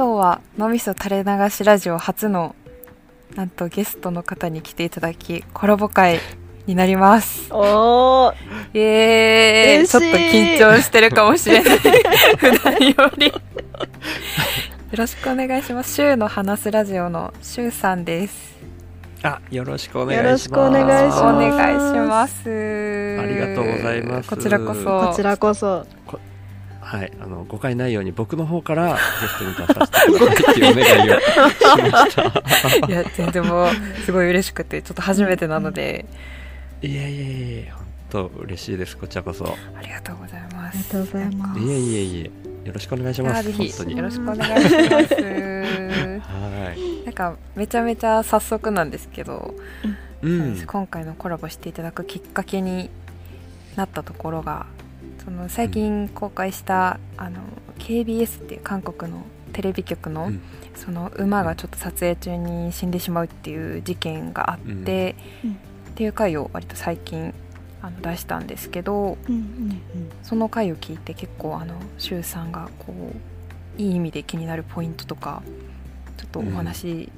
今日は脳みそ垂れ流しラジオ初のなんとゲストの方に来ていただきコラボ会になりますおーイエーイちょっと緊張してるかもしれない普段より よろしくお願いします。シューの話すラジオのシューさんです。あ、よろしくお願いします。よろしくお願いしますお願いします。ありがとうございますこちらこそ。こちらこそはい、あの誤解ないように僕の方からゲストに出させていただきっていうお願いをしました。いや、全然もう、すごい嬉しくて、ちょっと初めてなので、いえいえいえ、本当嬉しいです。こちらこそ。ありがとうございます。ありがとうございますいえいえいえ、よろしくお願いします。あぜひ本当に。よろしくお願いします。はい。なんかめちゃめちゃ早速なんですけど、うん。今回のコラボしていただくきっかけになったところがその最近公開した、あの KBS っていう韓国のテレビ局の、うん。その馬がちょっと撮影中に死んでしまうっていう事件があって、うん。っていう回を割と最近あの出したんですけどうんうん。その回を聞いて結構あのシュウさんがこういい意味で気になるポイントとかちょっとお話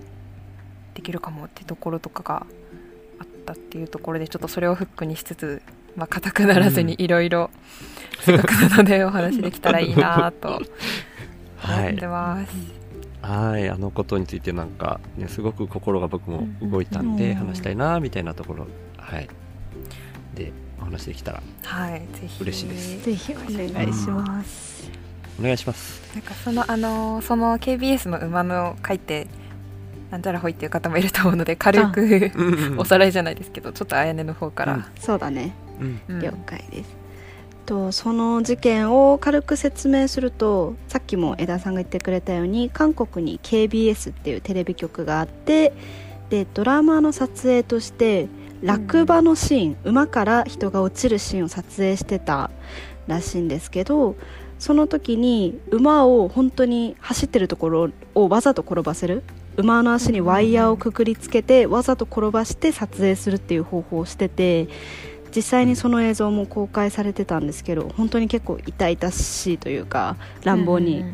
できるかもってところとかがあったっていうところでちょっとそれをフックにしつつまあ硬くならずにいろいろせっかくなのでお話できたらいいなと はい。思って。ます。はい、あのことについてなんか、ね、すごく心が僕も動いたんうん。で話したいなみたいなところ、はい。で、お話できたらはい、ぜひ。嬉しいです。ぜひお願いします。お願いします。なんかそのあのその KBS の馬の回ってなんちゃらほいっていう方もいると思うので軽くうんおさらいじゃないですけどちょっとあやねの方から、そうだね了解です、とその事件を軽く説明するとさっきも枝さんが言ってくれたように韓国に KBS っていうテレビ局があってでドラマの撮影として落馬のシーン、馬から人が落ちるシーンを撮影してたらしいんですけどその時に馬を本当に走ってるところをわざと転ばせる馬の足にワイヤーをくくりつけてわざと転ばして撮影するっていう方法をしてて実際にその映像も公開されてたんですけど本当に結構痛々しいというか乱暴に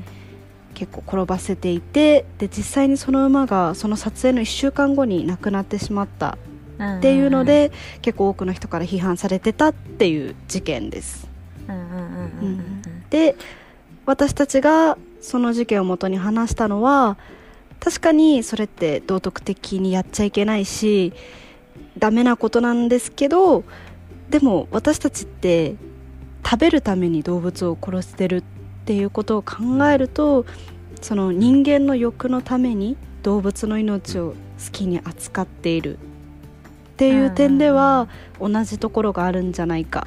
結構転ばせていてで実際にその馬がその撮影の1週間後に亡くなってしまったっていうので結構多くの人から批判されてたっていう事件です。うんうんうんうんうんで私たちがその事件をもとに話したのは確かにそれって道徳的にやっちゃいけないしダメなことなんですけどでも私たちって食べるために動物を殺してるっていうことを考えるとその人間の欲のために動物の命を好きに扱っているっていう点では同じところがあるんじゃないか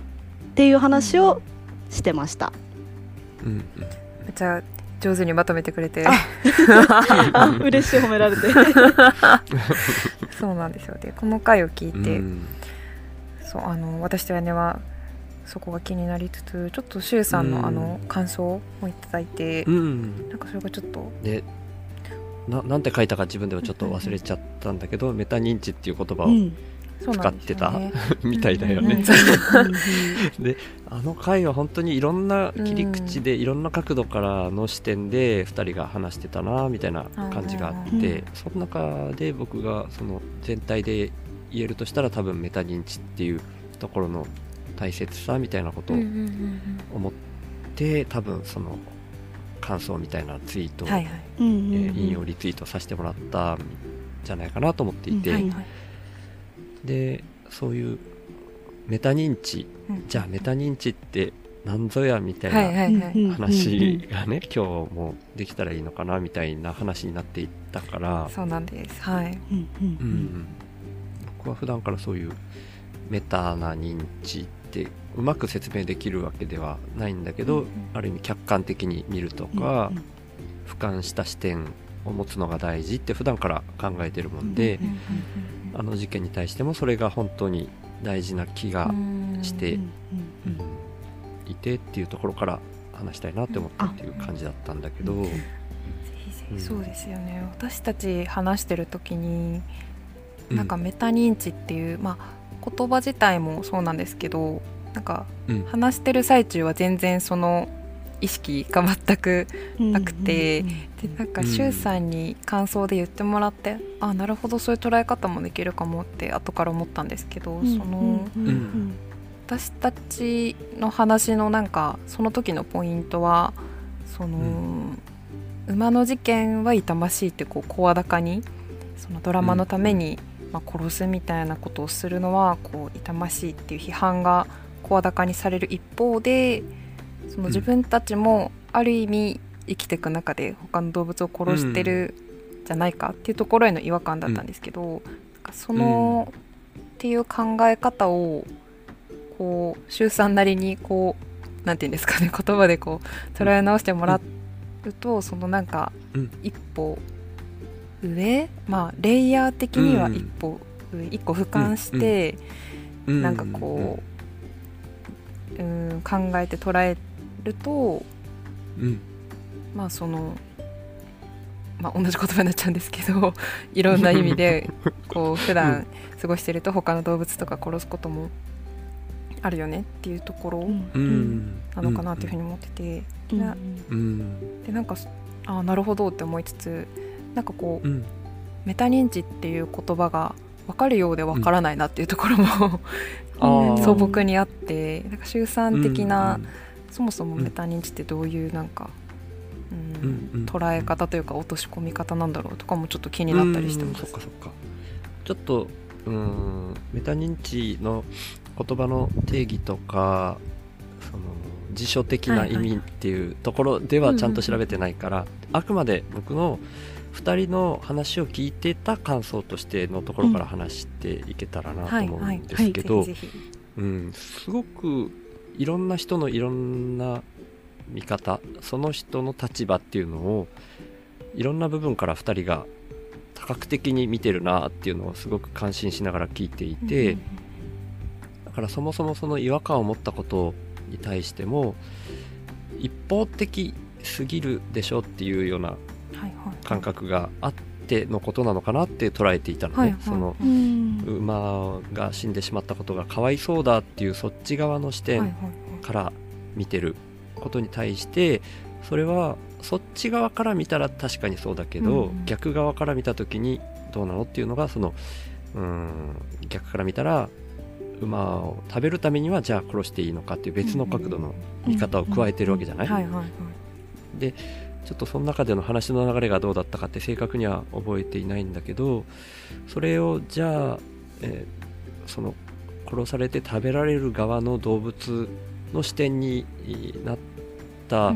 っていう話をしてました。めっちゃ上手にまとめてくれて。あ 嬉しい褒められて。そうなんですよ。でこの回を聞いて、うんそうあの私と屋根はそこが気になりつつちょっとシュウさんうん。のあの感想をいただいて、うん。なんかそれがちょっとでななんて書いたか自分ではちょっと忘れちゃったんだけど、メタ認知っていう言葉を、うん。そうなんですよね。みたいだよね。うん。う。ん。であの回は本当にいろんな切り口で、いろんな角度からの視点で2人が話してたなみたいな感じがあって、うん。その中で僕がその全体で言えるとしたら多分メタ認知っていうところの大切さみたいなことを思って、多分その感想みたいなツイートを、引用リツイートさせてもらったんじゃないかなと思っていて、うんはいはい。でそういうメタ認知うん。じゃあメタ認知って何ぞやみたいはいな話がね、今日もできたらいいのかなみたいな話になっていったから、そうなんです。はい。うんううん。ん、僕は普段からそういうメタな認知ってうまく説明できるわけではないんだけど、うんうん。ある意味客観的に見るとか、俯瞰した視点を持つのが大事って普段から考えてるもんで、うんあの事件に対してもそれが本当に大事な気がしてうんいてっていうところから話したいなって思ったっていう感じだったんだけど、そうですよね。私たち話してる時になんかメタ認知っていう、まあ言葉自体もそうなんですけどなんかうん。話してる最中は全然その意識が全くなくてうん。でなんかうん。周さんに感想で言ってもらって、あなるほどそういう捉え方もできるかもって後から思ったんですけど、うん。そのうん。うん。私たちの話のなんかその時のポイントはその、う馬の事件は痛ましいってこう声高にそのドラマのために、まあ、殺すみたいなことをするのはこう痛ましいっていう批判が声高にされる一方でその自分たちもある意味生きていく中で他の動物を殺してるじゃないかっていうところへの違和感だったんですけど、なんかその、っていう考え方をこう周さんなりにこうなんていうんですかね言葉でこう捉え直してもらうと、そのなんかうん。一歩上まあレイヤー的には一歩上、一個俯瞰して、うんなんかこう、うん、考えて捉えるとうん。まあその、まあ、同じ言葉になっちゃうんですけど いろんな意味でこう 普段過ごしてると他の動物とか殺すこともあるよねっていうところうん。なのかなというふうに思ってて、うん。でうん。でなんかああなるほどって思いつつなんかこう、うん。メタ認知っていう言葉が分かるようで分からないなっていうところも、素朴にあってなんか周産的な、うんそもそもメタ認知ってどういうなんか、うんうんうん捉え方というか落とし込み方なんだろうとかもちょっと気になったりしてまうんそっす。かそっか。ちょっとうんメタ認知の言葉の定義とかその辞書的な意味っていうところではちゃんと調べてないから、あくまで僕の2人の話を聞いてた感想としてのところから話していけたらなと思うんですけど、すごくいろんな人のいろんな見方その人の立場っていうのをいろんな部分から2人が多角的に見てるなっていうのをすごく感心しながら聞いていて、だからそもそもその違和感を持ったことに対しても一方的すぎるでしょっていうような感覚があってのことなのかなって捉えていたのね、はいはい。そのうん。馬が死んでしまったことがかわいそうだっていうそっち側の視点から見てることに対してそれはそっち側から見たら確かにそうだけど、うん逆側から見た時にどうなのっていうのがそのうん逆から見たら馬を食べるためにはじゃあ殺していいのかっていう別の角度の見方を加えてるわけじゃない、はいはいはいちょっとその中での話の流れがどうだったかって正確には覚えていないんだけどそれをじゃあ、えーその殺されて食べられる側の動物の視点になった、うん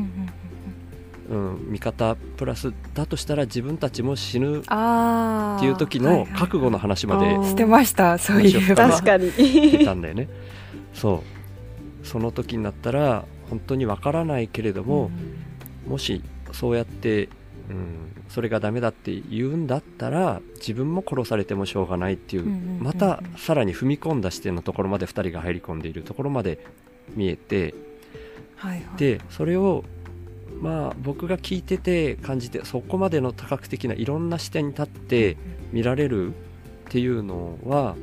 うんうんうん。見方プラスだとしたら自分たちも死ぬっていう時の覚悟の話まではいはいしてましたそういえば。確かに。出たんだよね。そう。その時になったら本当にわからないけれども、もしそうやって、うん、それがダメだって言うんだったら自分も殺されてもしょうがないっていう,、うんうんうんうんまたさらに踏み込んだ視点のところまで2人が入り込んでいるところまで見えてはいはい。でそれをまあ僕が聞いてて感じてそこまでの多角的ないろんな視点に立って見られるっていうのは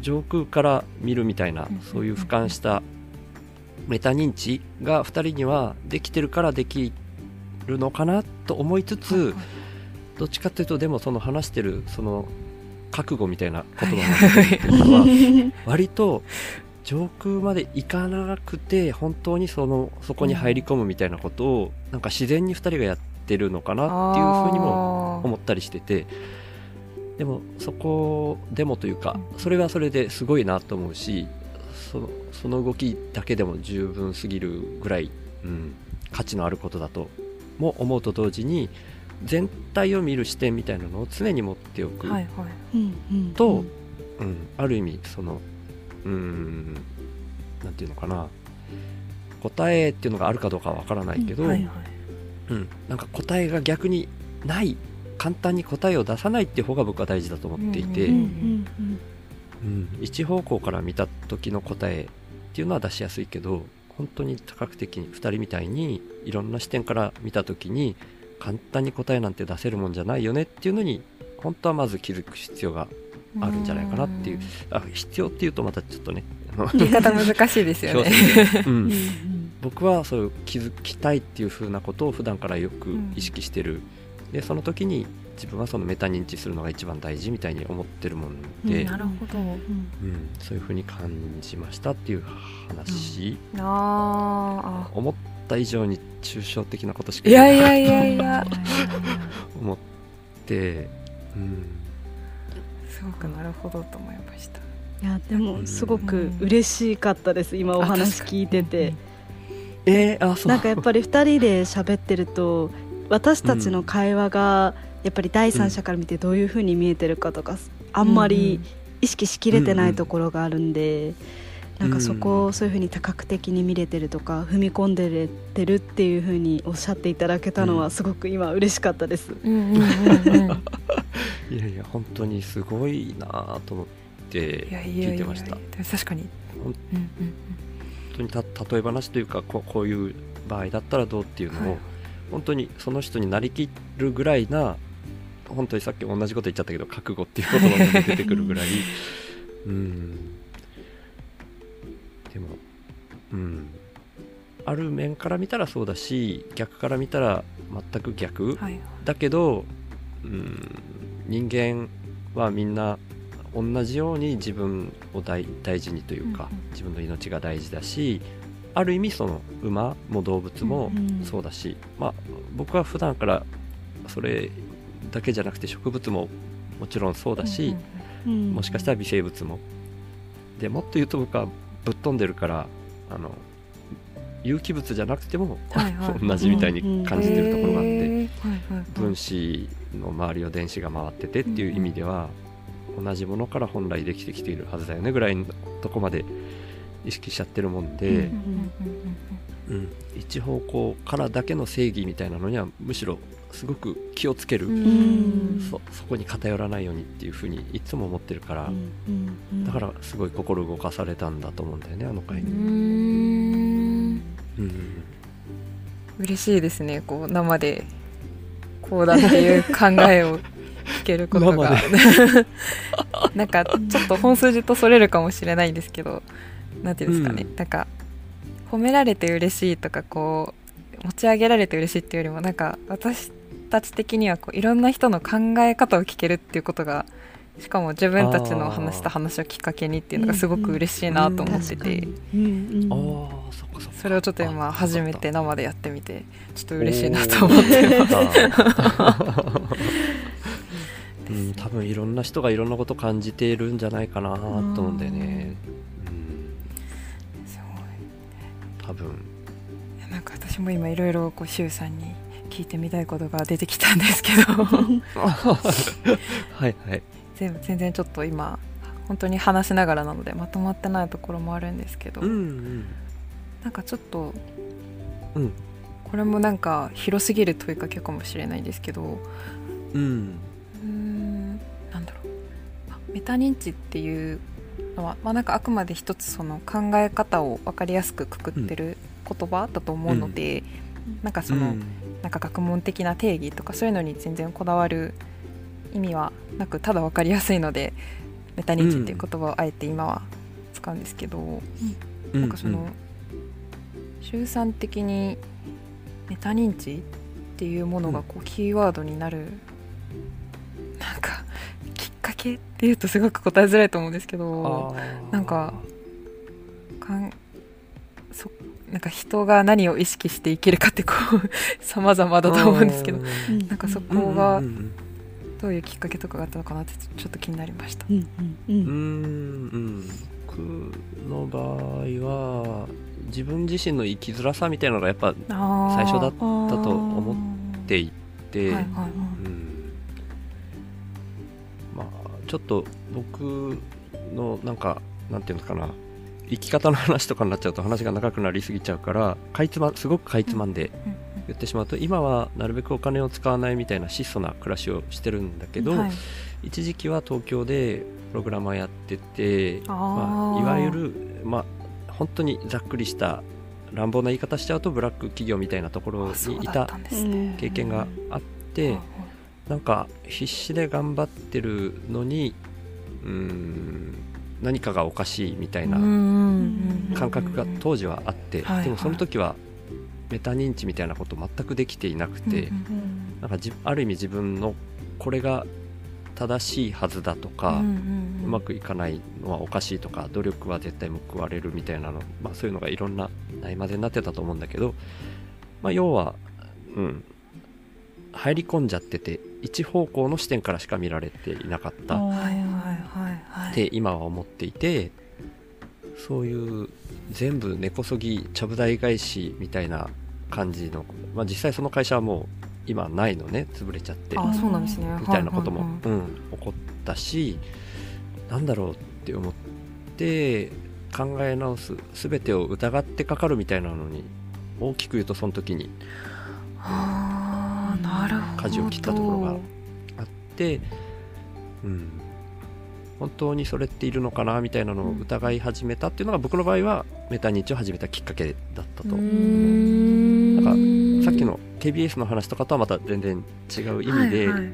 上空から見るみたいなうんそういう俯瞰したメタ認知が2人にはできてるからできるのかなと思いつつ、どっちかっていうとでもその話してるその覚悟みたいな言葉が出てるっていうのは 割と上空まで行かなくて本当にそのそこに入り込むみたいなことをなんか自然に2人がやってるのかなっていうふうにも思ったりしててでもそこでもというかそれはそれですごいなと思うしそのその動きだけでも十分すぎるぐらい、うん、価値のあることだとも思うと同時に全体を見る視点みたいなのを常に持っておく、とうん、ある意味そのうーんなんていうのかな。答えっていうのがあるかどうかはわからないけど、はいはい。うん、なんか答えが逆にない簡単に答えを出さないっていう方が僕は大事だと思っていて、うん。うん。一方向から見た時の答えっていうのは出しやすいけど本当に多角的に2人みたいにいろんな視点から見た時に簡単に答えなんて出せるもんじゃないよねっていうのに本当はまず気づく必要があるんじゃないかなっていう。あ必要っていうとまたちょっとね言い方難しいですよね。うん。うん。僕はそういう気づきたいっていう風なことを普段からよく意識してる、でその時に自分はそのメタ認知するのが一番大事みたいに思ってるもんで、なるほど、うん、そういう風に感じましたっていう話、あ思った以上に抽象的なことしかいやいやいやいや。思って、うん、すごくなるほどと思いました。いやでもすごく嬉しかったです今お話聞いてて。えー、あそう。なんかやっぱり2人で喋ってると私たちの会話がやっぱり第三者から見てどういうふうに見えてるかとかあんまり意識しきれてないところがあるんで、なんかそこをそういうふうに多角的に見れてるとか踏み込んでれてるっていうふうにおっしゃっていただけたのはすごく今嬉しかったです。いやいや本当にすごいなと思っていやいやいやいや聞いてました確かに本当にた例え話というかこうこういう場合だったらどうっていうのを、はい。本当にその人になりきるぐらいな本当にさっき同じこと言っちゃったけど覚悟っていう言葉が出てくるぐらい。うん。でもうん。ある面から見たらそうだし逆から見たら全く逆、うんはい。だけど、うん、人間はみんな同じように自分を大大事にというか、うんうん。自分の命が大事だしある意味その馬も動物もうん。そうだし、まあ、僕は普段からそれだけじゃなくて植物ももちろんそうだし、もしかしたら微生物も。でもっと言うと僕はぶっ飛んでるからあの有機物じゃなくても、はいはい。同じみたいに感じてるところがあって。へーはいはいはい。分子の周りを電子が回っててっていう意味では、同じものから本来できてきているはずだよねぐらいのとこまで意識しちゃってるもんで、うんうんうん。うん。一方向からだけの正義みたいなのにはむしろすごく気をつける、そそこに偏らないようにっていうふうにいつも思ってるから、だからすごい心動かされたんだと思うんだよねあの回うーに。んうん嬉しいですねこう生でこうだっていう考えを聞けることが。なんかちょっと本筋とそれるかもしれないんですけどなんていうんですかね、うん。なんか褒められて嬉しいとかこう持ち上げられて嬉しいっていうよりもなんか私たち的にはこういろんな人の考え方を聞けるっていうことがしかも自分たちの話した話をきっかけにっていうのがすごく嬉しいなと思ってて、それをちょっと今あ初めてよ生でやってみてちょっと嬉しいなと思ってます。ます。うん、多分いろんな人がいろんなこと感じているんじゃないかなと思うんだよね。うん、すごい多分。いやなんか私も今いろいろこう周さんに聞いてみたいことが出てきたんですけど。はいはい。全部全然ちょっと今本当に話しながらなのでまとまってないところもあるんですけど、うんうん。なんかちょっとうん。これもなんか広すぎる問いかけかもしれないんですけど。うん。うーんなんだろう。あメタ認知っていうのは、まあ、なんかあくまで一つその考え方を分かりやすくくくってる言葉だと思うので、なんかその、うんなんか学問的な定義とかそういうのに全然こだわる意味はなくただ分かりやすいのでメタ認知っていう言葉をあえて今は使うんですけど、なんかその、周産的にメタ認知っていうものがこうキーワードになる、なんかきっかけっていうとすごく答えづらいと思うんですけどなんかかんそなんか人が何を意識して生きるかってこう 様々だと思うんですけどなんかそこがどういうきっかけとかがあったのかなってちょっと気になりました。僕の場合は自分自身の生きづらさみたいなのがやっぱ最初だっだたと思っていて、はいはいはい。うん。まあちょっと僕のなんかなんていうのかな生き方の話とかになっちゃうと話が長くなりすぎちゃうからかいつますごくかいつまんでうん言ってしまうと今はなるべくお金を使わないみたいな質素な暮らしをしてるんだけど、はい。一時期は東京でプログラマーやっててあまあ、ーいわゆる、まあ、本当にざっくりした乱暴な言い方しちゃうとブラック企業みたいなところにいた。経験があって、なんか必死で頑張ってるのにうーん何かがおかしいみたいなうん感覚が当時はあって、はいはい。でもその時はメタ認知みたいなこと全くできていなくて、うんなんかじある意味自分のこれが正しいはずだとか、うまくいかないのはおかしいとか努力は絶対報われるみたいなの、まあ、そういうのがいろんなないまぜになってたと思うんだけど、まあ、要は、うん、入り込んじゃってて一方向の視点からしか見られていなかった。っはいはいはい。はいて今は思っていてそういう全部根こそぎちゃぶ台返しみたいな感じの、まあ、実際その会社はもう今ないのね潰れちゃって。あそうなんですね。みたいなことも、はいはいはい。うん、起こったしなんだろうって思って考え直す全てを疑ってかかるみたいなのに大きく言うとその時にあーなるほど。舵を切ったところがあって、うん、本当にそれっているのかなみたいなのを疑い始めたっていうのが僕の場合はメタ認知を始めたきっかけだったと、なんさっきの KBS の話とかとはまた全然違う意味で、はいはい。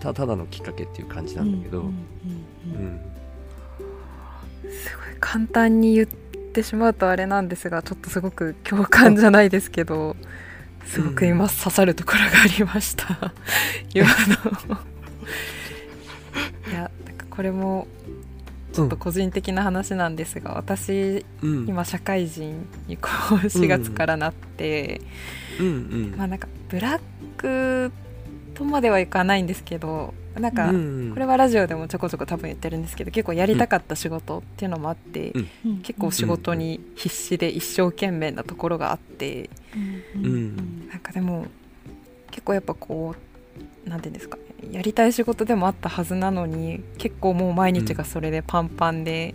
たただのきっかけっていう感じなんだけど、すごい簡単に言ってしまうとあれなんですがちょっとすごく共感じゃないですけどすごく今刺さるところがありました、今 のこれもちょっと個人的な話なんですが、私うん。今社会人にこう4月からなって、うん。うんまあなんかブラックとまではいかないんですけどなんか、うんこれはラジオでもちょこちょこ多分言ってるんですけど結構やりたかった仕事っていうのもあって、うん。結構仕事に必死で一生懸命なところがあってうん。なんかでも結構やっぱこうなんていうんですかねやりたい仕事でもあったはずなのに結構もう毎日がそれでパンパンで,、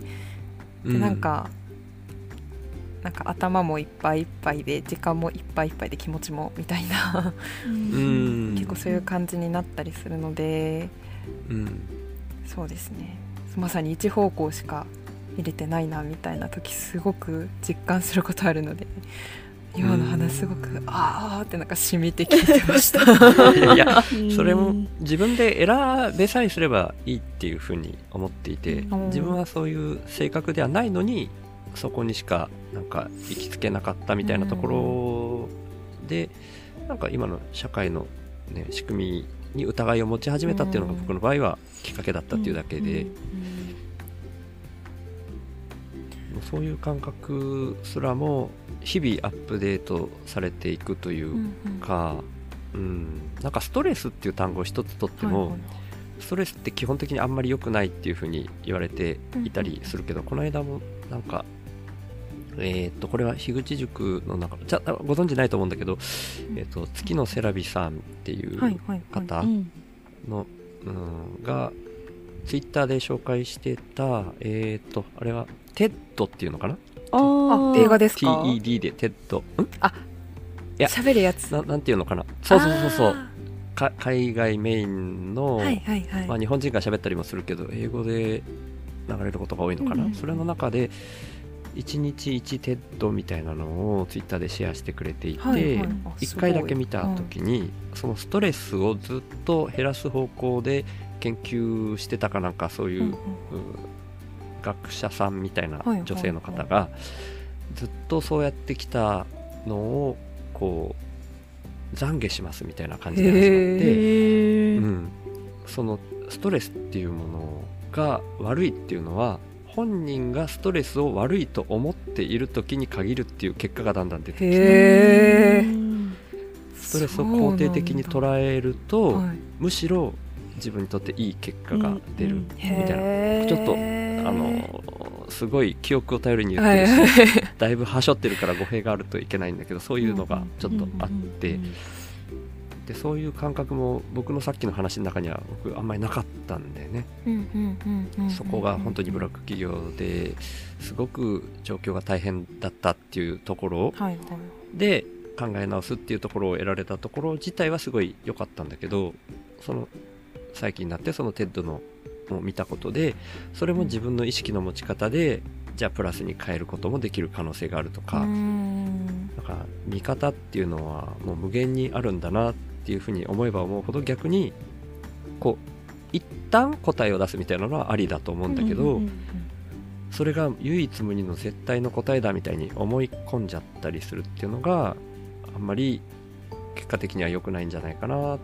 でなんかなんか頭もいっぱいいっぱいで時間もいっぱいいっぱいで気持ちもみたいな。うん。結構そういう感じになったりするのでうん。そうですね。まさに一方向しか入れてないなみたいな時すごく実感することあるので今の話すごくああってなんか染みて聞いてました。いやそれも自分で選べさえすればいいっていうふうに思っていてうん。自分はそういう性格ではないのにそこにしかなんか行きつけなかったみたいなところでなんか今の社会の、ね、仕組みに疑いを持ち始めたっていうのが僕の場合はきっかけだったっていうだけでそういう感覚すらも日々アップデートされていくというか、うん、なんかストレスっていう単語を一つとっても、ストレスって基本的にあんまり良くないっていうふうに言われていたりするけど、この間もなんか、えーっとこれは樋口塾の中じゃご存知ないと思うんだけど、えーっと月野セラビさんっていうはいはいはい。方うん。の、うん、がツイッターで紹介してたえーっとあれは TED っていうのかな？あ映画ですか？TED でテッドん？いや。喋るやつ。ななんていうのかな？そうそうそうそう。あか海外メインの、ーはいはいはい、まあ、日本人が喋ったりもするけど英語で流れることが多いのかな、うんそれの中で1日1 TED みたいなのをツイッターでシェアしてくれていて、はいはい。あ1すごい回だけ見た時に、そのストレスをずっと減らす方向で研究してたかなんかそういう、うんうん。う学者さんみたいな女性の方がずっとそうやってきたのをこう懺悔しますみたいな感じで始まって。うん、そのストレスっていうものが悪いっていうのは本人がストレスを悪いと思っている時に限るっていう結果がだんだん出てきてストレスを肯定的に捉えると、はい。むしろ自分にとっていい結果が出るうんみたいな、ちょっとあのすごい記憶を頼りに言っはているし、はい。だいぶはしょってるから語弊があるといけないんだけどそういうのがちょっとあって、うんでそういう感覚も僕のさっきの話の中には僕あんまりなかったんだよね。そこが本当にブラック企業ですごく状況が大変だったっていうところで考え直すっていうところを得られたところ自体はすごい良かったんだけどその最近になってその TED のを見たことでそれも自分の意識の持ち方でじゃあプラスに変えることもできる可能性があるとか、なんか見方っていうのはもう無限にあるんだなっていうふうに思えば思うほど逆にこう一旦答えを出すみたいなのはありだと思うんだけど、うんそれが唯一無二の絶対の答えだみたいに思い込んじゃったりするっていうのがあんまり結果的には良くないんじゃないかな。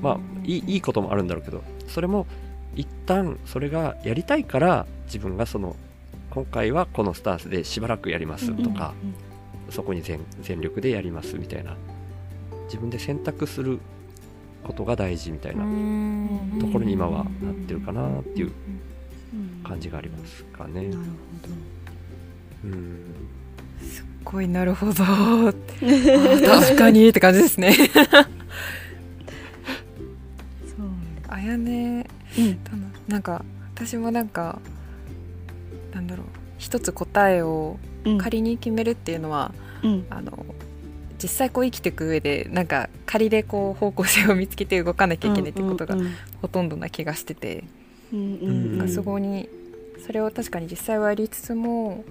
まあいいいいこともあるんだろうけどそれも一旦それがやりたいから自分がその今回はこのスタンスでしばらくやりますとか、そこに全全力でやりますみたいな。自分で選択することが大事みたいなところに今はなってるかなっていう感じがありますかね。なるほうん。すっごいなるほど あ確かにって感じですね。ど そうあやねうん。だななんか私もなんかなんだろう一つ答えをうん。仮に決めるっていうのは、うん。あの実際こう生きていく上でなんか仮でこう方向性を見つけて動かなきゃいけないってことがうんほとんどな気がしてて、うんうんなんかうんそこにそれを確かに実際はやりつつも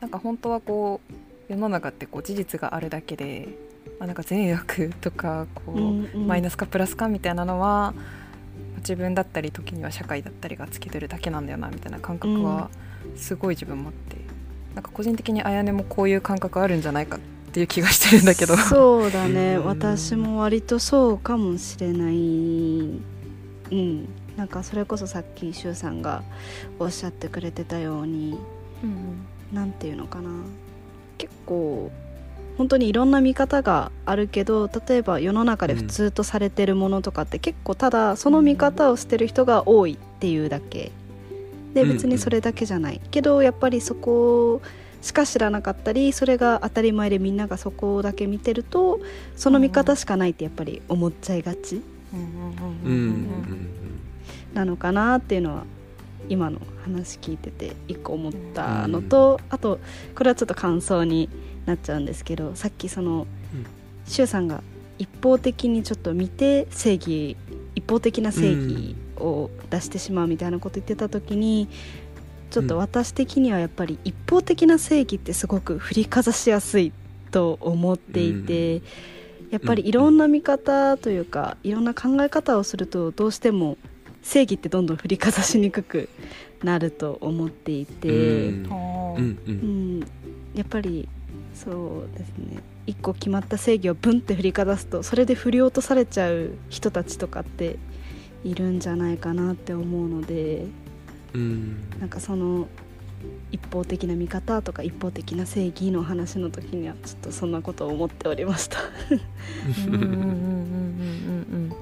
なんか本当はこう世の中ってこう事実があるだけで、まあ、なんか善悪とかこう、うんうん。マイナスかプラスかみたいなのは自分だったり時には社会だったりがつけてるだけなんだよなみたいな感覚はすごい自分もあって、なんか個人的にあやねもこういう感覚あるんじゃないかっていう気がしてるんだけど。そうだね。うん。私も割とそうかもしれない。うん。なんかそれこそさっき周さんがおっしゃってくれてたようにうん。なんていうのかな。結構本当にいろんな見方があるけど例えば世の中で普通とされてるものとかって結構ただその見方をしてる人が多いっていうだけ。でうん別にそれだけじゃない。けどやっぱりそこしか知らなかったりそれが当たり前でみんながそこだけ見てるとその見方しかないってやっぱり思っちゃいがち。なのかなっていうのは今の話聞いてて一個思ったのと、あとこれはちょっと感想になっちゃうんですけどさっきそのうん。柊、さんが一方的にちょっと見て正義一方的な正義を出してしまうみたいなこと言ってた時に、ちょっと私的にはやっぱり一方的な正義ってすごく振りかざしやすいと思っていて、やっぱりいろんな見方というかいろんな考え方をするとどうしても正義ってどんどん振りかざしにくくなると思っていて、うん。やっぱりそうですね一個決まった正義をブンって振りかざすとそれで振り落とされちゃう人たちとかっているんじゃないかなって思うのでうんなんかその一方的な見方とか一方的な正義の話の時にはちょっとそんなことを思っておりました。うんうんうんうんうん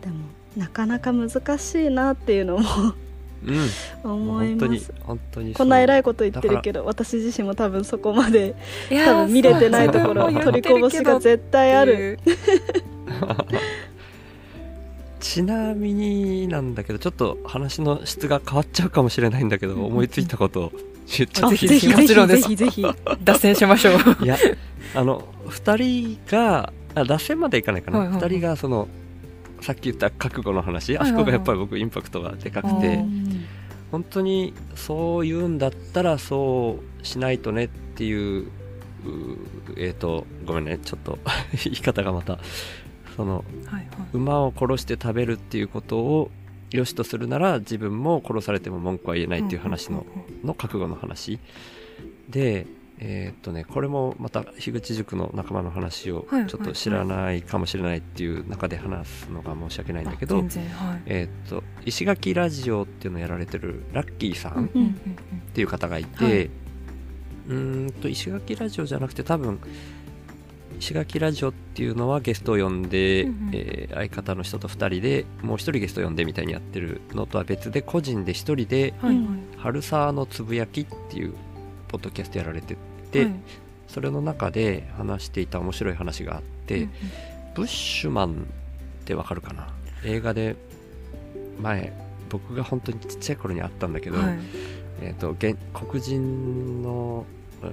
でもなかなか難しいなっていうのもうん思い本当にます。本当にこんな偉いこと言ってるけど私自身も多分そこまで多分見れてないところ取りこぼしが絶対ある。ちなみになんだけどちょっと話の質が変わっちゃうかもしれないんだけど、思いついたことを言っちゃっていいぜひもちろんですぜひぜひ脱線しましょう。いやあの2人があ脱線までいかないかな、はいはいはい2人がそのさっき言った覚悟の話、はいはいはい。あそこがやっぱり僕インパクトがでかくて、うん。本当にそう言うんだったらそうしないとねっていううえっ、とごめんねちょっと 言い方がまたそのはいはい。馬を殺して食べるっていうことを良しとするなら自分も殺されても文句は言えないっていう話のの覚悟の話。でえーっとねこれもまた樋口塾の仲間の話をはいちょっと知らないかもしれないっていう中で話すのが申し訳ないんだけあど全然はい。えーっと石垣ラジオっていうのをやられてるラッキーさんっうんうんていう方がいて、はい。うーんと石垣ラジオじゃなくて多分石垣ラジオっていうのはゲストを呼んで、うんうん。えー相方の人と2人でもう1人ゲスト呼んでみたいにやってるのとは別で個人で1人ではいはい「春沢のつぶやき」っていうポッドキャストやられてて、はい。それの中で話していた面白い話があって、うんうん。ブッシュマンってわかるかな？映画で前僕が本当にちっちゃい頃にあったんだけど、はい。えー、と現黒人の、うん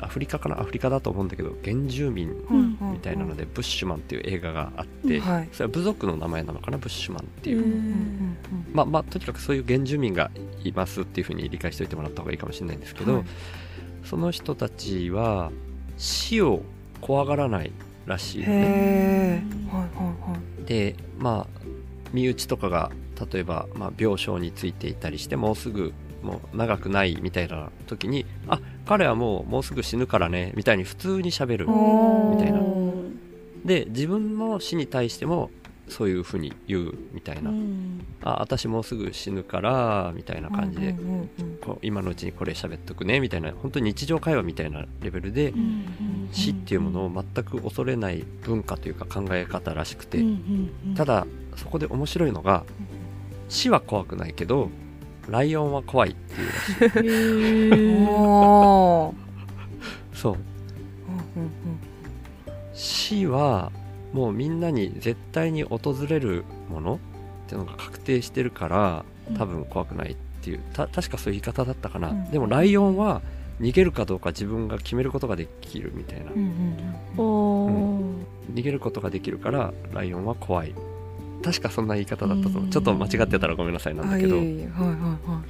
アフリカかな？アフリカだと思うんだけど原住民うんみたいなので、ブッシュマンっていう映画があって、はい。それは部族の名前なのかな？ブッシュマンっていう、まあまあとにかくそういう原住民がいますっていうふうに理解しておいてもらった方がいいかもしれないんですけど、はいその人たちは死を怖がらないらしいのね。はいはいはい。でまあ身内とかが例えば、まあ、病床についていたりしてもうすぐもう長くないみたいな時にあ彼はもうもうすぐ死ぬからねみたいに普通にしゃべるみたいな。で自分の死に対してもそういうふうに言うみたいな、うん。あ私もうすぐ死ぬからみたいな感じで、今のうちにこれ喋っとくねみたいな本当に日常会話みたいなレベルで死っていうものを全く恐れない文化というか考え方らしくて、ただそこで面白いのが死は怖くないけどライオンは怖いっていうらしい。そう。うんうん。死はもうみんなに絶対に訪れるものっていうのが確定してるから多分怖くないっていうた確かそういう言い方だったかな、うん。でもライオンは逃げるかどうか自分が決めることができるみたいな、うんうんうん逃げることができるからライオンは怖い。確かそんな言い方だったとちょっと間違ってたらごめんなさいなんだけど、あいえいえはいはいは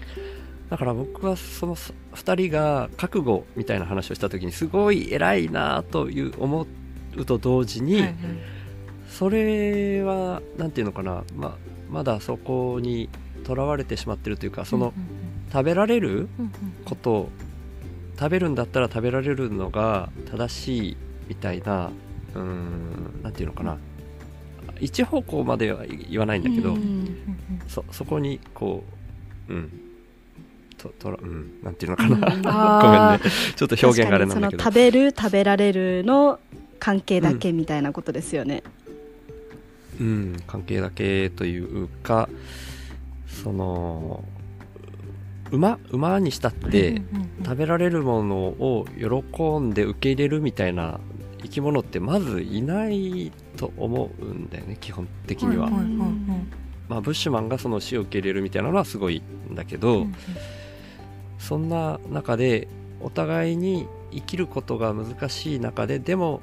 い。だから僕はその2人が覚悟みたいな話をした時にすごい偉いなという思うと同時に、はいはい。それは何て言うのかなままだそこにとらわれてしまってるというかその食べられることを食べるんだったら食べられるのが正しいみたいなうーん何て言うのかな。一方向までは言わないんだけど、うんうんうんそそこにこううん。ととらうん。なんていうのかな、うん。ごめんあねちょっと表現があれなんだけど。食べる食べられるの関係だけみたいなことですよね、うん、関係だけというかその馬馬にしたって、うんうんうん食べられるものを喜んで受け入れるみたいな生き物ってまずいないと思うんだよね基本的には、はいはいはいまあ、ブッシュマンがその死を受け入れるみたいなのはすごいんだけど、うん。そんな中でお互いに生きることが難しい中ででも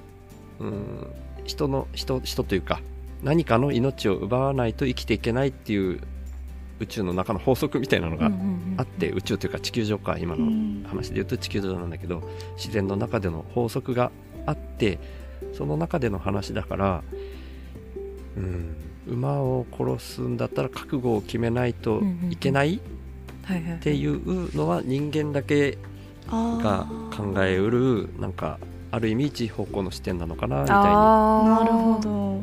うん。人の人人というか何かの命を奪わないと生きていけないっていう宇宙の中の法則みたいなのがあって、宇宙というか地球上か今の話で言うと地球上なんだけど自然の中での法則があってその中での話だから、うん、馬を殺すんだったら覚悟を決めないといけない。っていうのは人間だけが考えうるなんかある意味一方向の視点なのかなみたいに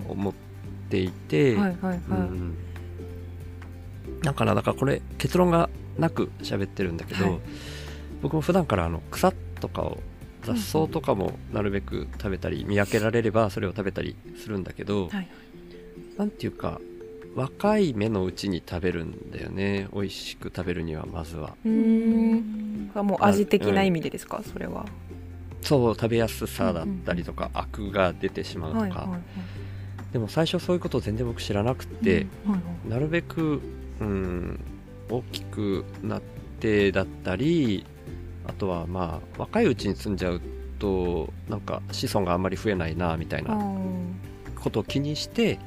思っていて、はいはいはい。うん、だからだからこれ結論がなく喋ってるんだけど、はい。僕も普段からあの草とかを雑草とかもなるべく食べたり見分けられればそれを食べたりするんだけど、はい。なんていうか若い芽のうちに食べるんだよね美味しく食べるにはまずは。うーん。もう味的な意味でですか？それはそう食べやすさだったりとか、アクが出てしまうとか、はいはいはい。でも最初そういうことを全然僕知らなくて、はいはい。なるべく、うん、大きくなってだったりあとはまあ若いうちに住んじゃうとなんか子孫があんまり増えないなみたいあなー。ことを気にして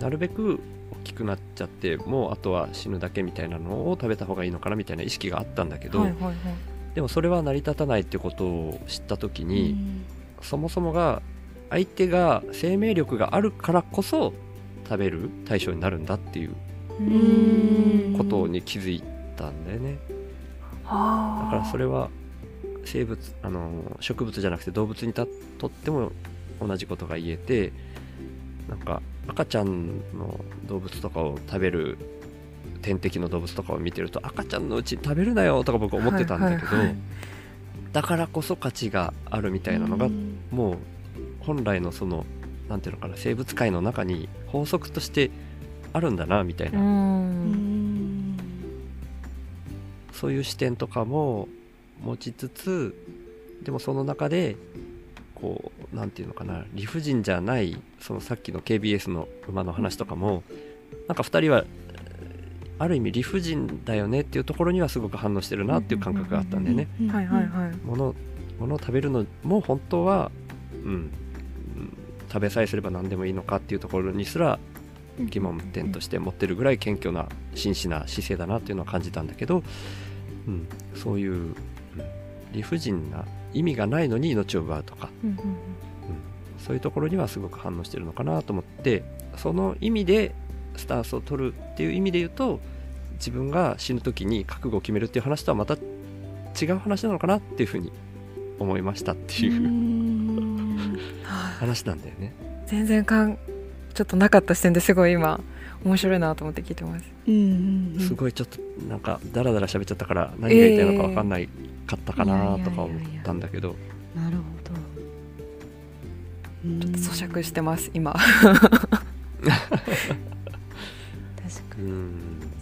なるべく大きくなっちゃってもうあとは死ぬだけみたいなのを食べた方がいいのかなみたいな意識があったんだけど、はいはいはいでもそれは成り立たないってことを知った時に、そもそもが相手が生命力があるからこそ食べる対象になるんだっていううん。ことに気づいたんだよね。だからそれは生物あの植物じゃなくて動物にたとっても同じことが言えてなんか赤ちゃんの動物とかを食べる天敵の動物とかを見てると赤ちゃんのうちに食べるなよとか僕思ってたんだけど、はいはいはい。だからこそ価値があるみたいなのがもう本来のそのなんていうのかな生物界の中に法則としてあるんだなみたいうな、そういう視点とかも持ちつつでもその中でこうなんていうのかな理不尽じゃないそのさっきの KBS の馬の話とかもなんか2人はある意味理不尽だよねっていうところにはすごく反応してるなっていう感覚があったんだよね。はいはいはい。物物を食べるのも本当は、うん、うん食べさえすれば何でもいいのかっていうところにすら疑問点として持ってるぐらい謙虚な真摯な姿勢だなっていうのは感じたんだけど、うん、そういう、うん理不尽な意味がないのに命を奪うとか、うん。うんそういうところにはすごく反応してるのかなと思ってその意味でスタンスを取るっていう意味で言うと自分が死ぬ時に覚悟を決めるっていう話とはまた違う話なのかなっていうふうに思いましたっていう 話なんだよね。全然かんちょっとなかった視点ですごい今面白いなと思って聞いてます。うんうんうん。すごいちょっとなんかダラダラ喋っちゃったから何が言いたいのか分かんないかったかなとか思ったんだけど。なるほど。ちょっ咀嚼してます今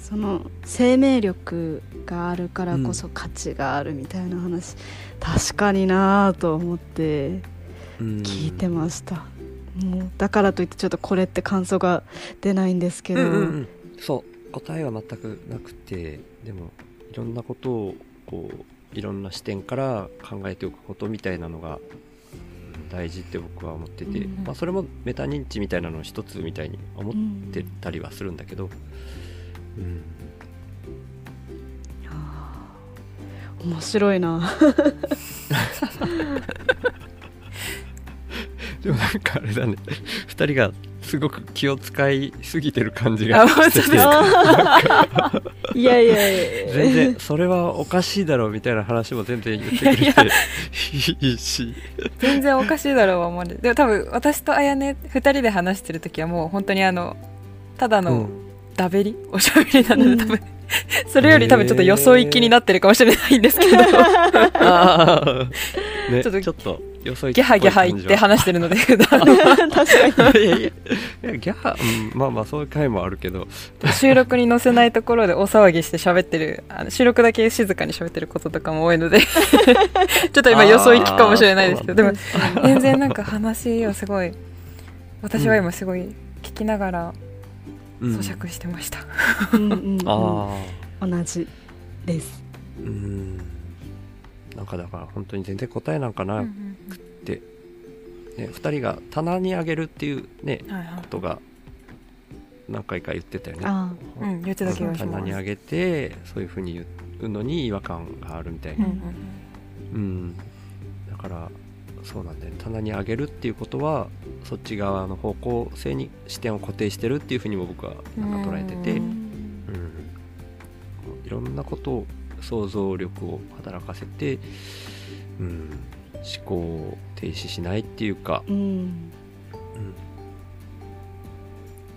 その生命力があるからこそ価値があるみたいな話、確かになぁと思って聞いてました、もうだからといってちょっとこれって感想が出ないんですけど、うんうんうん。そう。答えは全くなくてでもいろんなことをこういろんな視点から考えておくことみたいなのがうん大事って僕は思ってて、うんうん。まあ、それもメタ認知みたいなのの一つみたいに思っうんてたりはするんだけど、うん、あー面白いな。でもなんかあれだね。2人がすごく気を使いすぎてる感じがしてて。いやいやいや。全然それはおかしいだろうみたいな話も全然言ってくれて。いやいいし。全然おかしいだろうは思われでも多分私とあやね2人で話してる時はもう本当にあのただのうん。ダベリ、おしゃべりなのでうん。多分それより多分ちょっとよそ行きになってるかもしれないんですけど。ああ、ね、ちょっとちょっとよそ行きギャハギャハ言って話してるので 普段。確かに。いやいや。ギャハ、うん、まあまあそういう回もあるけど。収録に載せないところで大騒ぎして喋ってるあの収録だけ静かに喋ってることとかも多いので。ちょっと今よそ行きかもしれないですけど。でも全然なんか話をすごい私は今すごい聞きながらうん。咀嚼してました、うんうんうん。ああ同じです。うんなんかだから本当に全然答えなんかなくて、ね、2人が棚にあげるっていうねはいはい。ことが何回か言ってたよね。あうん言ってた気がし棚にあげてそういうふうに言うのに違和感があるみたいな。うんうんうん、だからそうなんだよね。棚に上げるっていうことはそっち側の方向性に視点を固定してるっていうふうにも僕はなんか捉えてて、ううん。んいろんなことを想像力を働かせて、うん、思考を停止しないっていうか、うん。うん、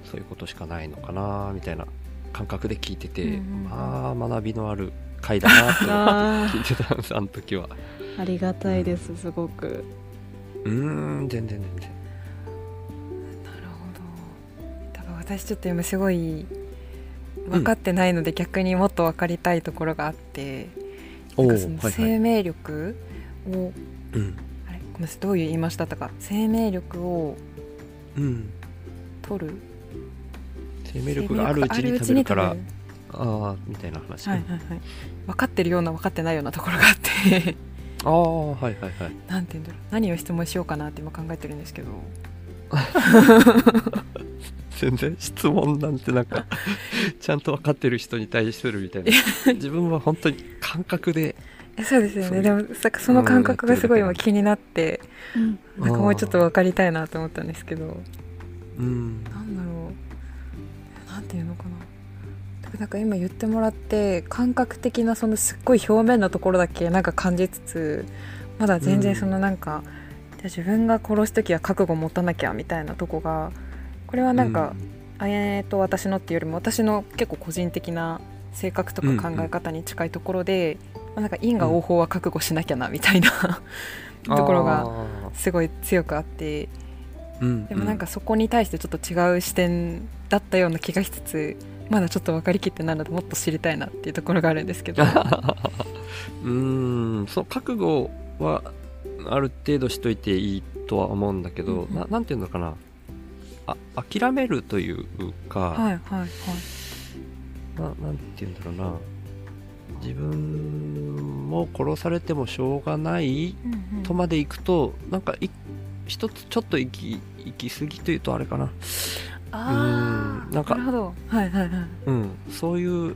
そういうことしかないのかなみたいな感覚で聞いてて、うんうんまあ学びのある回だなって思ってあ聞いてたんですあの時は。ー。ありがたいですすごく。うーん全然全然。なるほど。多分私ちょっと今すごい分かってないので逆にもっと分かりたいところがあって、なんかその生命力を、うん。あれごめんなさいどういう言いました？とか生命力をうん。取る？生命力があるうちに食べるからあああみたいな話、はいはいはい。分かってるような分かってないようなところがあって。ああはいはいはい。なんて言うんだろう。何を質問しようかなって今考えてるんですけど 全然質問なんてなんか ちゃんと分かってる人に対するみたいな。自分は本当に感覚で。えそうですよね。でもさその感覚がすごい今気になってうん。なんかもうちょっと分かりたいなと思ったんですけど。うん。なんだろう。なんていうのかな。なんか今言ってもらって感覚的なそのすっごい表面のところだけなんか感じつつまだ全然そのなんか、じゃあ自分が殺す時は覚悟持たなきゃみたいなとこがこれはなんか、あやねと私のっていうよりも私の結構個人的な性格とか考え方に近いところで、まあなんか因果応報は覚悟しなきゃなみたいなところがすごい強くあってうんでもなんかそこに対してちょっと違う視点だったような気がしつつまだちょっと分かりきってないのでもっと知りたいなっていうところがあるんですけど。うーんそう覚悟はある程度しといていいとは思うんだけど、うんうん。ななんていうのかなあ諦めるというか、はいはいはい。ななんていうんだろうな。自分も殺されてもしょうがないうんうん。とまで行くとなんかい一つちょっと行き行き過ぎというとあれかな、あーうんなんかなるほど。はいはいはい。うん、そういう、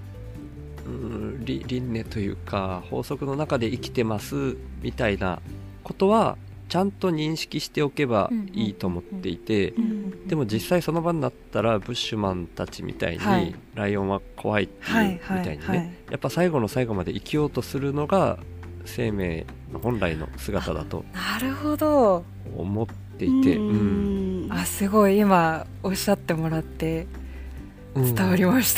うん、理輪廻というか法則の中で生きてますみたいなことはちゃんと認識しておけばいいと思っていて、うんでも実際その場になったらブッシュマンたちみたいに、はい。ライオンは怖いっていう、はいみたいにね、はい。やっぱ最後の最後まで生きようとするのが生命の本来の姿だとなるほど。思っていて、うん。あすごい今おっしゃってもらってうん。伝わりまし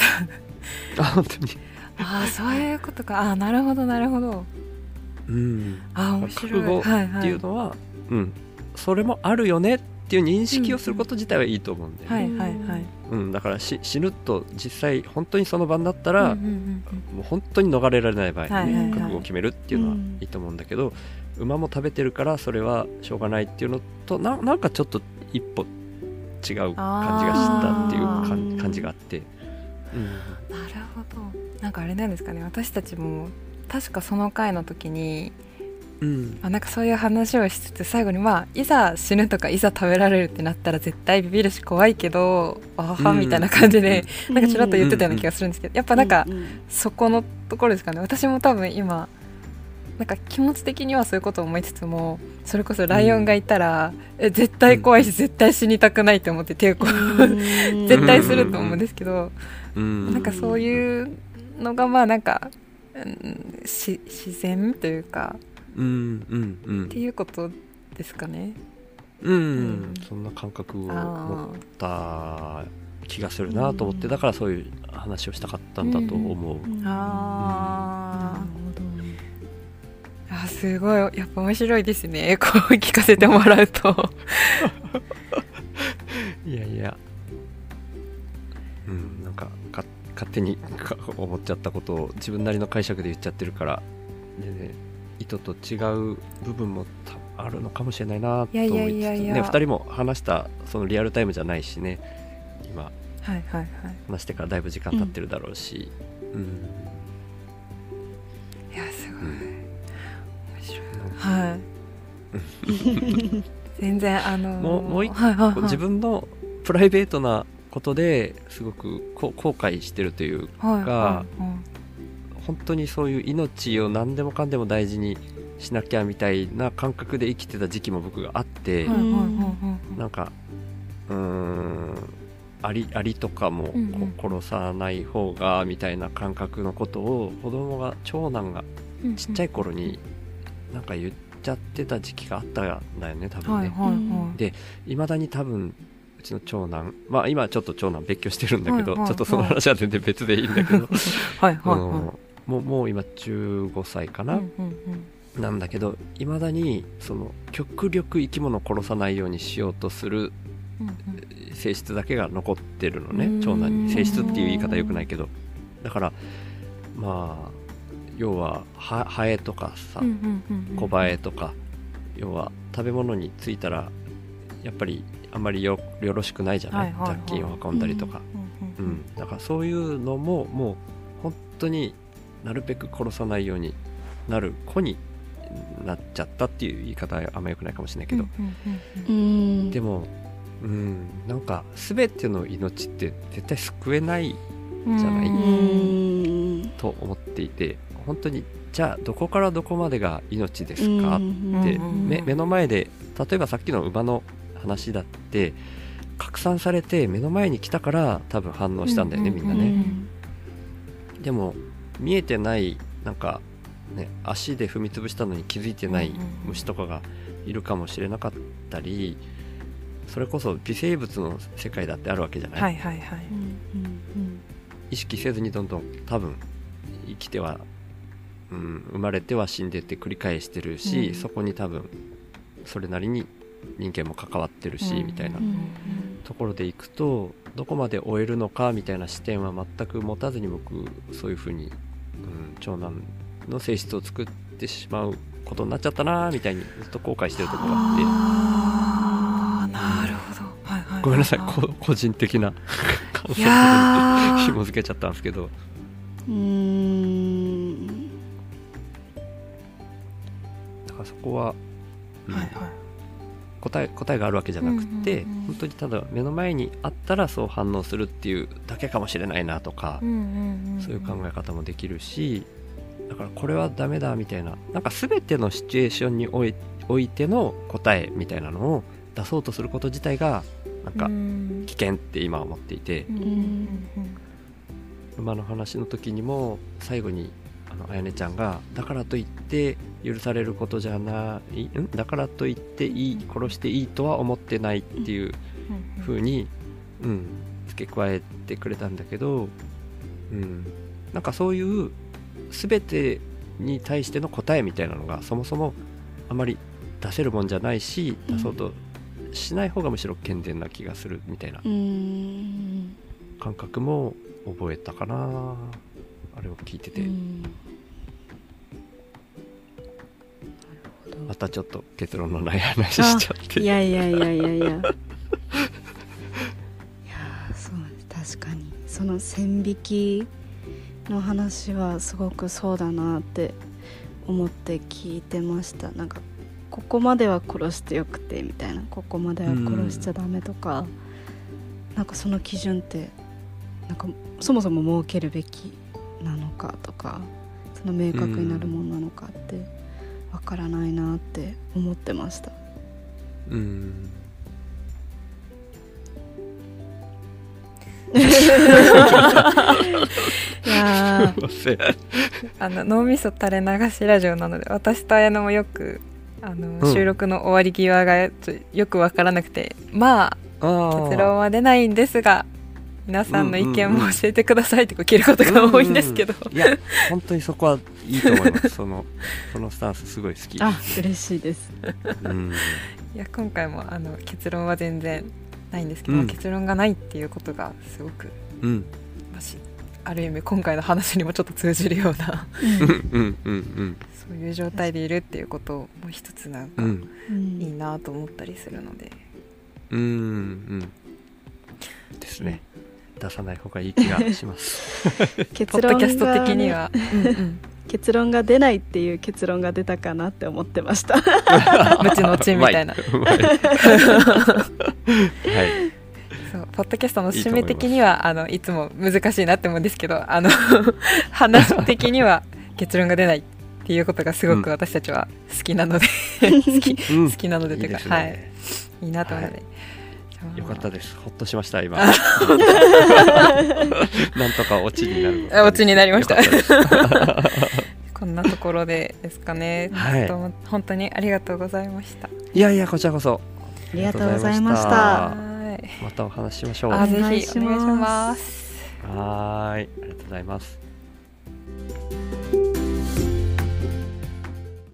た、あ本当に、ああそういうことか。あーなるほどなるほどうん、あー面白い。覚悟はいはい。っていうのは、うん、それもあるよねっていう認識をすること自体はいいと思うんだよね、はいはいはい。うん、だからし死ぬと実際本当にその場になったら、うんうんうんもう本当に逃れられない場合に、はいはいはい。覚悟を決めるっていうのはいいと思うんだけど、馬も食べてるからそれはしょうがないっていうのとななんかちょっと一歩違う感じがしたっていう感じがあって、うん、なるほど。なんかあれなんですかね。私たちも確かその回の時にうん。あなんかそういう話をしつつ最後にまあいざ死ぬとかいざ食べられるってなったら絶対ビビるし怖いけどあははみたいな感じで、なんかちらっと言ってたような気がするんですけどやっぱなんかううそこのところですかね。私も多分今なんか気持ち的にはそういうことを思いつつもそれこそライオンがいたら、え絶対怖いし絶対死にたくないって思って抵抗うん。絶対すると思うんですけど、うん。なんかそういうのがまあなんか、うん、し自然というか。うんうんうん。っていうことですかね。うん、うん。そんな感覚を持あった気がするなと思って、だからそういう話をしたかったんだと思う、うん。あなるほど。ーあすごい。やっぱ面白いですね。こう聞かせてもらうと。いやいや勝手にか思っちゃったことを自分なりの解釈で言っちゃってるから全然意図と違う部分もたあるのかもしれないなと思いつつね2人も話したそのリアルタイムじゃないしね今。はいはいはい。話してからだいぶ時間経ってるだろうし、うん。いやすごい、うん。面白い。はい。全然あのー。もうもう一個はいはいはい、自分のプライベートなことですごくこ後悔してるというはいがはいはい本当にそういう命を何でもかんでも大事にしなきゃみたいな感覚で生きてた時期も僕があって、はなんかうーんアリアリとかも殺さない方がみたいな感覚のことを子供が長男がうんちっちゃい頃になんか言っちゃってた時期があったんだよね多分ね。はいはいはい。でいまだに多分うちの長男。まあ今ちょっと長男別居してるんだけど、はいはいはい。ちょっとその話は全然別でいいんだけど、はいはい あはのもうもう今15歳かいな、うんうんうん。なんだけどいまだにその極力生き物を殺さないようにしようとするうんうん。性質だけが残ってるのねうん。長男に。性質っていう言い方よくないけど。だからまあ要ははハエとかさ、うんうんうんうんコバエとか要は食べ物についたらやっぱりあんまりよよろしくないじゃない、雑菌を運んだりとか、うんだからそういうのももう本当になるべく殺さないようになる子になっちゃったっていう言い方はあんまよくないかもしれないけど、でもうんなんか全ての命って絶対救えないうんじゃない？うん。と思っていて本当にじゃあどこからどこまでが命ですか、うんでうん目目の前で例えばさっきの馬の話だって拡散されて目の前に来たから多分反応したんだよね、うんみんなね、うんでも見えてないなんかね足で踏み潰したのに気づいてない虫とかがいるかもしれなかったりそれこそ微生物の世界だってあるわけじゃない、はいはいはい。意識せずにどんどん多分生きては、うん、生まれては死んでって繰り返してるし、うん。そこに多分それなりに人間も関わってるし、うん。みたいな。うんところでいくとどこまで終えるのかみたいな視点は全く持たずに僕そういうふうに、うん、長男の性質を作ってしまうことになっちゃったなみたいにずっと後悔してるところがあって。あーなるほど。はいはいはいごめんなさい。こ個人的な 感想に紐付けちゃったんですけど。うん。だからそこは、うん。はいはい答え答えがあるわけじゃなくて、うんうんうん本当にただ目の前にあったらそう反応するっていうだけかもしれないなとか、うんうんうんそういう考え方もできるしだからこれはダメだみたいななんか全てのシチュエーションにおいての答えみたいなのを出そうとすること自体がなんかうん。危険って今は思っていて、うんうん。馬の話の時にも最後にあのあやねちゃんがだからといって許されることじゃないん？だからといっていい殺していいとは思ってないっていううん。風に、うん、付け加えてくれたんだけど、うん、なんかそういう全てに対しての答えみたいなのがそもそもあまり出せるもんじゃないしうん。出そうとしない方がむしろ健全な気がするみたいなうん。感覚も覚えたかなあれを聞いてて、うん。またちょっと結論のない話しちゃって。いやいやいやいやいや。いやそう確かに。その線引きの話はすごくそうだなって思って聞いてました。なんかここまでは殺してよくてみたいな。ここまでは殺しちゃダメとか、なんかその基準ってなんかそもそも設けるべきなのかとかその明確になるものなのかってわからないなって思ってました。うん。いやあの脳みそ垂れ流しラジオなので私と綾乃もよくあの、うん。収録の終わり際がよく分からなくてまあ結論は出ないんですが皆さんの意見も教えてくださいってこう切ることが多いんですけど、いや本当にそこはいいと思います。その そのスタンスすごい好き。あ嬉しいです。うん。いや今回もあの結論は全然ないんですけど、うん。結論がないっていうことがすごくうん。私ある意味今回の話にもちょっと通じるようなうんうんうんそういう状態でいるっていうことも一つなんかうんうん。いいなと思ったりするので、うんうん。ですね出さない方がいい気がします。ポ 結論ッドキャスト的にがは、うんうん。結論が出ないっていう結論が出たかなって思ってました。無知の知みたいな。はい。そうポッドキャストのいいと思います。締め的にはあのいつも難しいなって思うんですけどあの話的には結論が出ないっていうことがすごく私たちは好きなので、好きうん。好きなのでというかいいね。はい。いいなと思うので、よかったでです。ほっとしました今。なんとかオチになるあオチになりました。こんなところでですかね、はい。本当にありがとうございました。いやいやこちらこそ。ありがとうございましあた。はいまたお話ししましょう。ぜひお願いします。お願いします。ーい。ありがとうございます